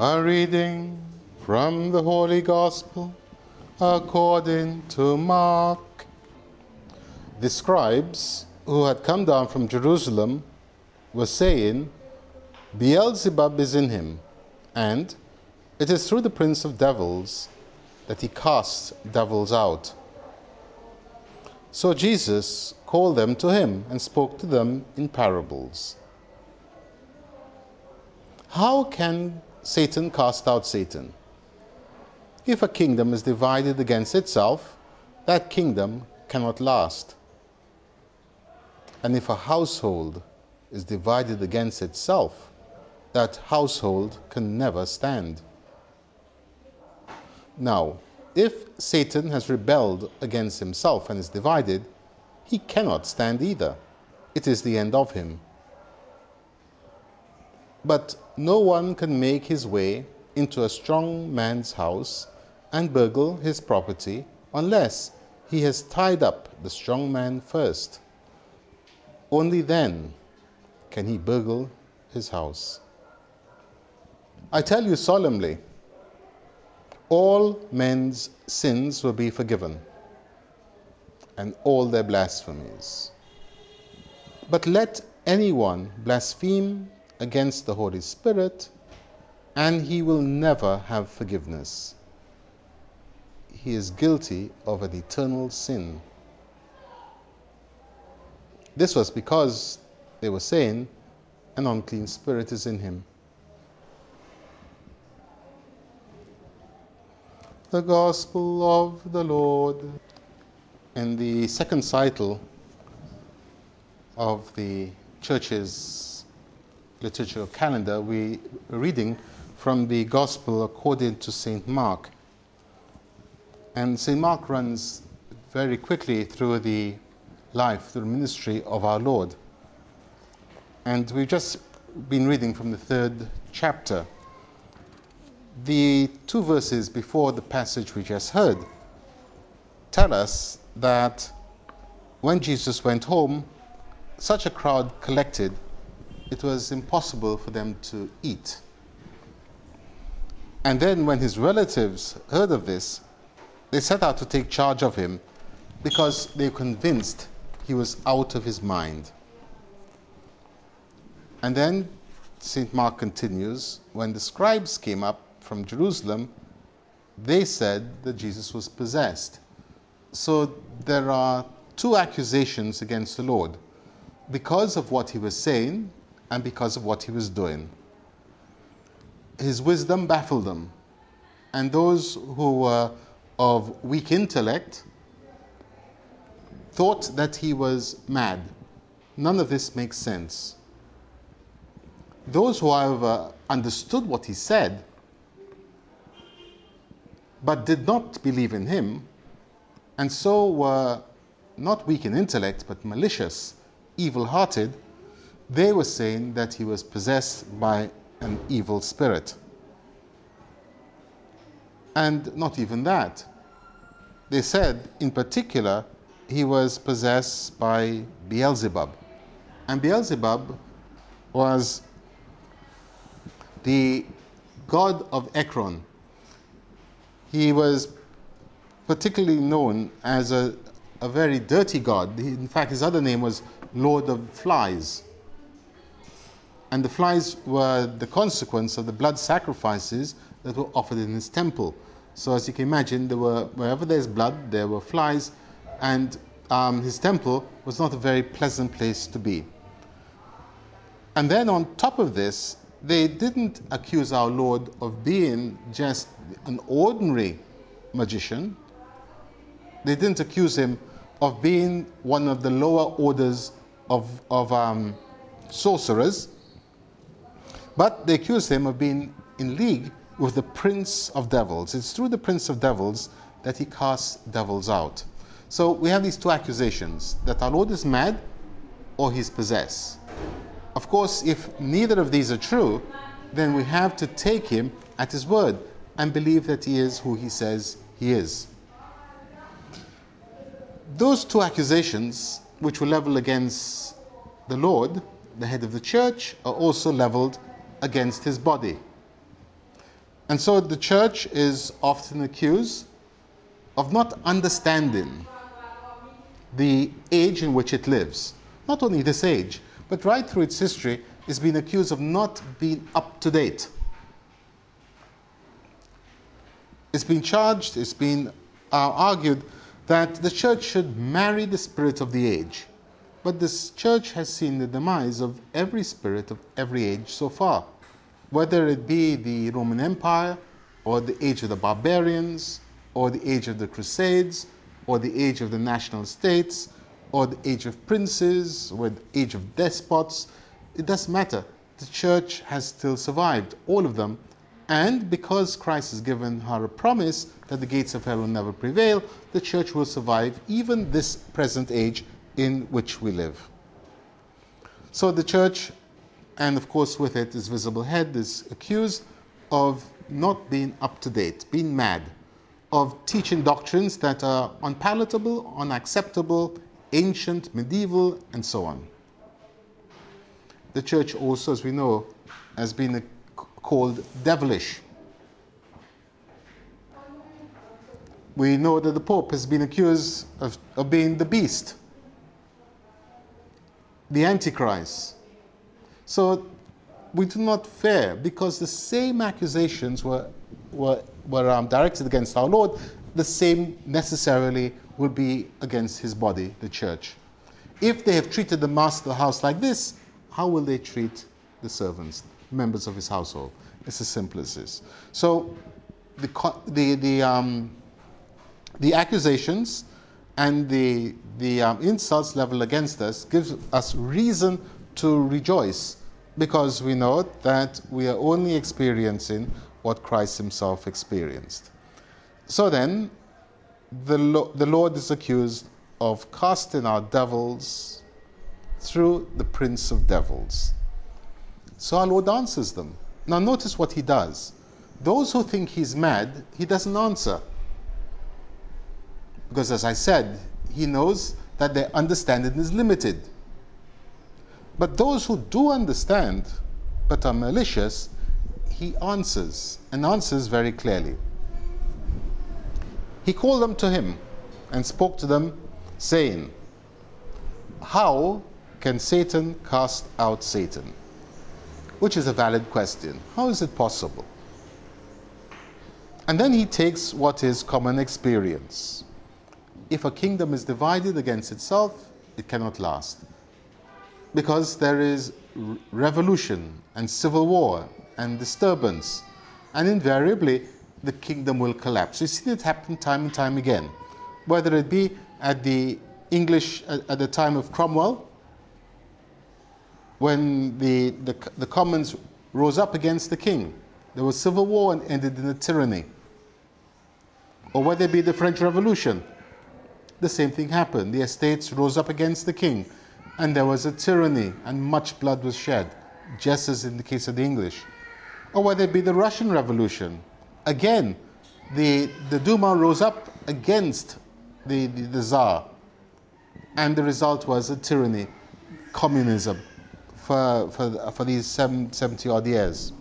A reading from the Holy Gospel according to Mark. The scribes who had come down from Jerusalem were saying, Beelzebub is in him, and it is through the prince of devils that he casts devils out. So Jesus called them to him and spoke to them in parables. How can Satan cast out Satan? If a kingdom is divided against itself, that kingdom cannot last. And if a household is divided against itself, that household can never stand. Now, if Satan has rebelled against himself and is divided, he cannot stand either. It is the end of him. But no one can make his way into a strong man's house and burgle his property unless he has tied up the strong man first. Only then can he burgle his house. I tell you solemnly, all men's sins will be forgiven, and all their blasphemies. But let anyone blaspheme against the Holy Spirit, and he will never have forgiveness. He is guilty of an eternal sin. This was because they were saying, an unclean spirit is in him. The Gospel of the Lord. In the second cycle of the church's liturgical calendar, we are reading from the Gospel according to St. Mark. And St. Mark runs very quickly through the life, through the ministry of our Lord. And we've just been reading from the third chapter the two verses before the passage we just heard tell us that when Jesus went home, such a crowd collected, it was impossible for them to eat. And then, when his relatives heard of this, they set out to take charge of him because they were convinced he was out of his mind. And then St. Mark continues when the scribes came up from Jerusalem, they said that Jesus was possessed. So there are two accusations against the Lord because of what he was saying and because of what he was doing. His wisdom baffled them, and those who were of weak intellect thought that he was mad. None of this makes sense. Those who, however, understood what he said but did not believe in him, and so were not weak in intellect, but malicious, evil hearted, they were saying that he was possessed by an evil spirit. And not even that. They said, in particular, he was possessed by Beelzebub. And Beelzebub was the god of Ekron, he was particularly known as a, a very dirty god. In fact, his other name was Lord of Flies. And the flies were the consequence of the blood sacrifices that were offered in his temple. So, as you can imagine, there were, wherever there's blood, there were flies, and um, his temple was not a very pleasant place to be. And then, on top of this, they didn't accuse our Lord of being just an ordinary magician. They didn't accuse him of being one of the lower orders of, of um, sorcerers, but they accused him of being in league with the prince of devils. It's through the prince of devils that he casts devils out. So we have these two accusations that our Lord is mad or he's possessed. Of course, if neither of these are true, then we have to take him at his word and believe that he is who he says he is. Those two accusations, which were leveled against the Lord, the head of the church, are also leveled against his body. And so the church is often accused of not understanding the age in which it lives. Not only this age, but right through its history, it's been accused of not being up to date. It's been charged, it's been uh, argued that the church should marry the spirit of the age. But this church has seen the demise of every spirit of every age so far, whether it be the Roman Empire, or the age of the barbarians, or the age of the Crusades, or the age of the national states, or the age of princes, or the age of despots. It doesn't matter. The church has still survived, all of them. And because Christ has given her a promise that the gates of hell will never prevail, the church will survive even this present age in which we live. So the church, and of course with it its visible head, is accused of not being up to date, being mad, of teaching doctrines that are unpalatable, unacceptable, ancient, medieval, and so on. The church also, as we know, has been called devilish. We know that the Pope has been accused of, of being the beast, the Antichrist. So we do not fear because the same accusations were, were, were um, directed against our Lord, the same necessarily will be against his body, the church. If they have treated the master of the house like this, how will they treat the servants, members of his household? It's as simple as this. So the, the, the, um, the accusations and the, the um, insults leveled against us gives us reason to rejoice because we know that we are only experiencing what Christ himself experienced. So then, the, Lo- the Lord is accused of casting out devils through the prince of devils. So our Lord answers them. Now, notice what he does. Those who think he's mad, he doesn't answer. Because, as I said, he knows that their understanding is limited. But those who do understand but are malicious, he answers, and answers very clearly. He called them to him and spoke to them, saying, How can Satan cast out Satan? Which is a valid question. How is it possible? And then he takes what is common experience. If a kingdom is divided against itself, it cannot last because there is revolution and civil war and disturbance, and invariably the kingdom will collapse. We've seen it happen time and time again, whether it be at the English at the time of Cromwell, when the, the, the Commons rose up against the king. There was civil war and ended in a tyranny. Or whether it be the French Revolution, the same thing happened. The estates rose up against the king and there was a tyranny, and much blood was shed, just as in the case of the English. Or whether it be the Russian Revolution. Again, the, the Duma rose up against the, the, the Tsar, and the result was a tyranny, communism, for, for, for these 70 odd years.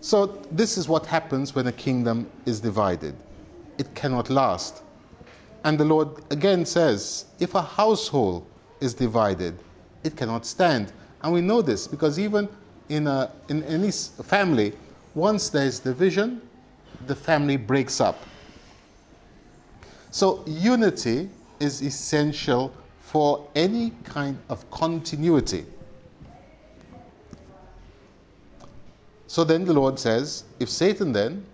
So, this is what happens when a kingdom is divided. It cannot last. And the Lord again says if a household is divided, it cannot stand. And we know this because even in, a, in any family, once there is division, the family breaks up. So, unity is essential for any kind of continuity. So then the Lord says, if Satan then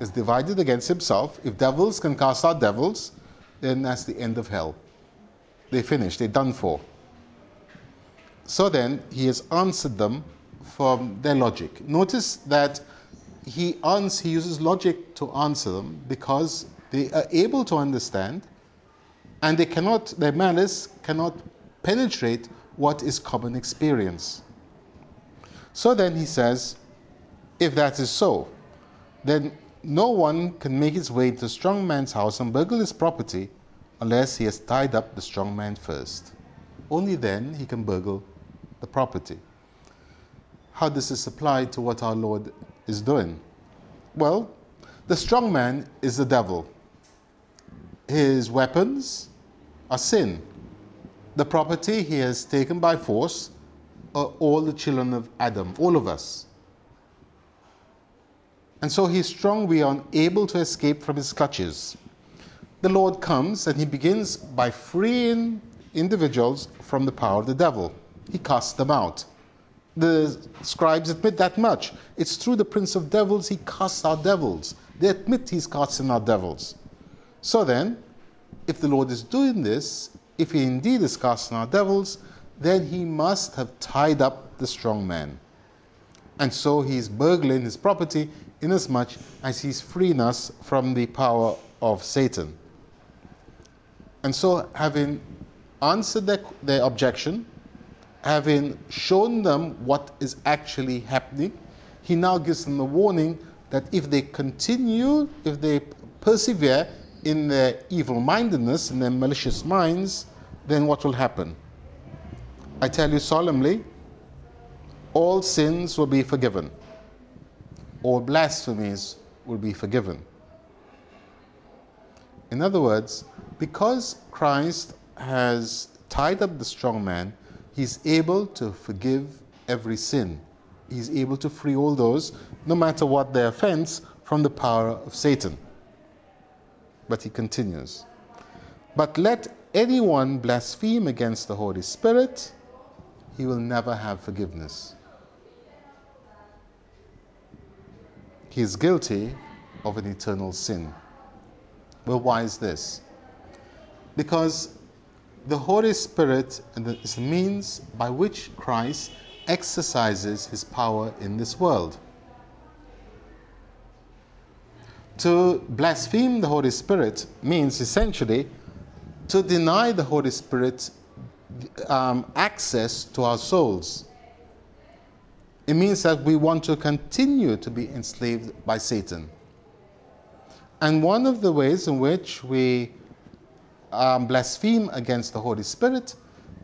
is divided against himself, if devils can cast out devils, then that's the end of hell. They're finished, they're done for. So then, he has answered them from their logic. Notice that he, ans- he uses logic to answer them because they are able to understand and they cannot, their malice cannot penetrate what is common experience. So then he says, if that is so, then no one can make his way to a strong man's house and burgle his property unless he has tied up the strong man first. Only then he can burgle the property. How does this apply to what our Lord is doing? Well, the strong man is the devil. His weapons are sin. The property he has taken by force are all the children of Adam, all of us. And so he's strong, we are unable to escape from his clutches. The Lord comes and he begins by freeing individuals from the power of the devil. He casts them out. The scribes admit that much. It's through the prince of devils he casts out devils. They admit he's casting out devils. So then, if the Lord is doing this, if he indeed is casting out devils, then he must have tied up the strong man. And so he's burgling his property inasmuch as he's freeing us from the power of Satan. And so, having answered their, their objection, having shown them what is actually happening, he now gives them the warning that if they continue, if they persevere in their evil mindedness, in their malicious minds, then what will happen? I tell you solemnly, all sins will be forgiven, all blasphemies will be forgiven. In other words, because Christ has tied up the strong man, he's able to forgive every sin. He's able to free all those, no matter what their offense, from the power of Satan. But he continues. But let anyone blaspheme against the Holy Spirit, he will never have forgiveness. He is guilty of an eternal sin. Well, why is this? Because the Holy Spirit is the means by which Christ exercises his power in this world. To blaspheme the Holy Spirit means essentially to deny the Holy Spirit um, access to our souls. It means that we want to continue to be enslaved by Satan. And one of the ways in which we um, blaspheme against the Holy Spirit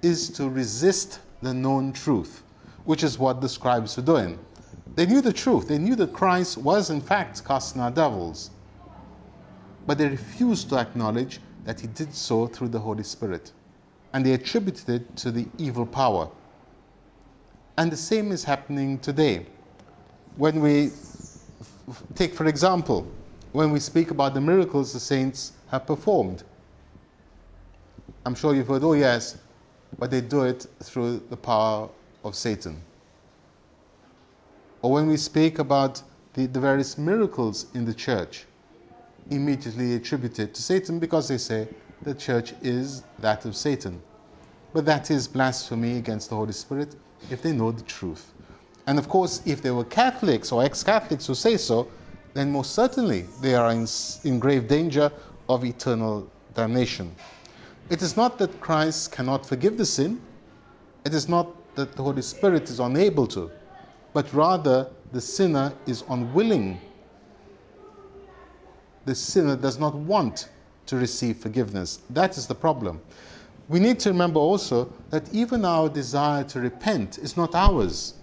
is to resist the known truth, which is what the scribes were doing. They knew the truth, they knew that Christ was in fact casting out devils, but they refused to acknowledge that he did so through the Holy Spirit, and they attributed it to the evil power. And the same is happening today. When we take, for example, when we speak about the miracles the saints have performed, I'm sure you've heard, oh, yes, but they do it through the power of Satan. Or when we speak about the, the various miracles in the church, immediately attributed to Satan because they say the church is that of Satan. But that is blasphemy against the Holy Spirit if they know the truth. And of course, if they were Catholics or ex Catholics who say so, then most certainly they are in, in grave danger of eternal damnation. It is not that Christ cannot forgive the sin, it is not that the Holy Spirit is unable to, but rather the sinner is unwilling. The sinner does not want to receive forgiveness. That is the problem. We need to remember also that even our desire to repent is not ours.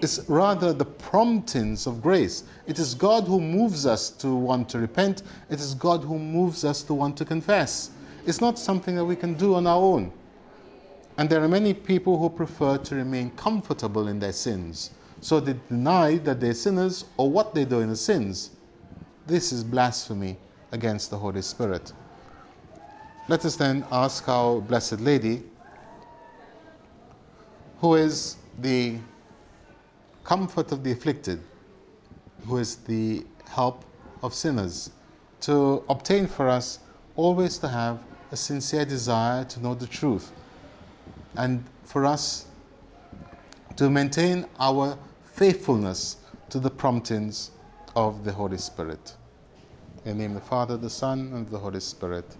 It's rather the promptings of grace. It is God who moves us to want to repent. It is God who moves us to want to confess. It's not something that we can do on our own. And there are many people who prefer to remain comfortable in their sins. So they deny that they're sinners or what they do in the sins. This is blasphemy against the Holy Spirit. Let us then ask our Blessed Lady, who is the comfort of the afflicted, who is the help of sinners, to obtain for us always to have a sincere desire to know the truth and for us to maintain our faithfulness to the promptings of the Holy Spirit. In the name of the Father, the Son, and the Holy Spirit.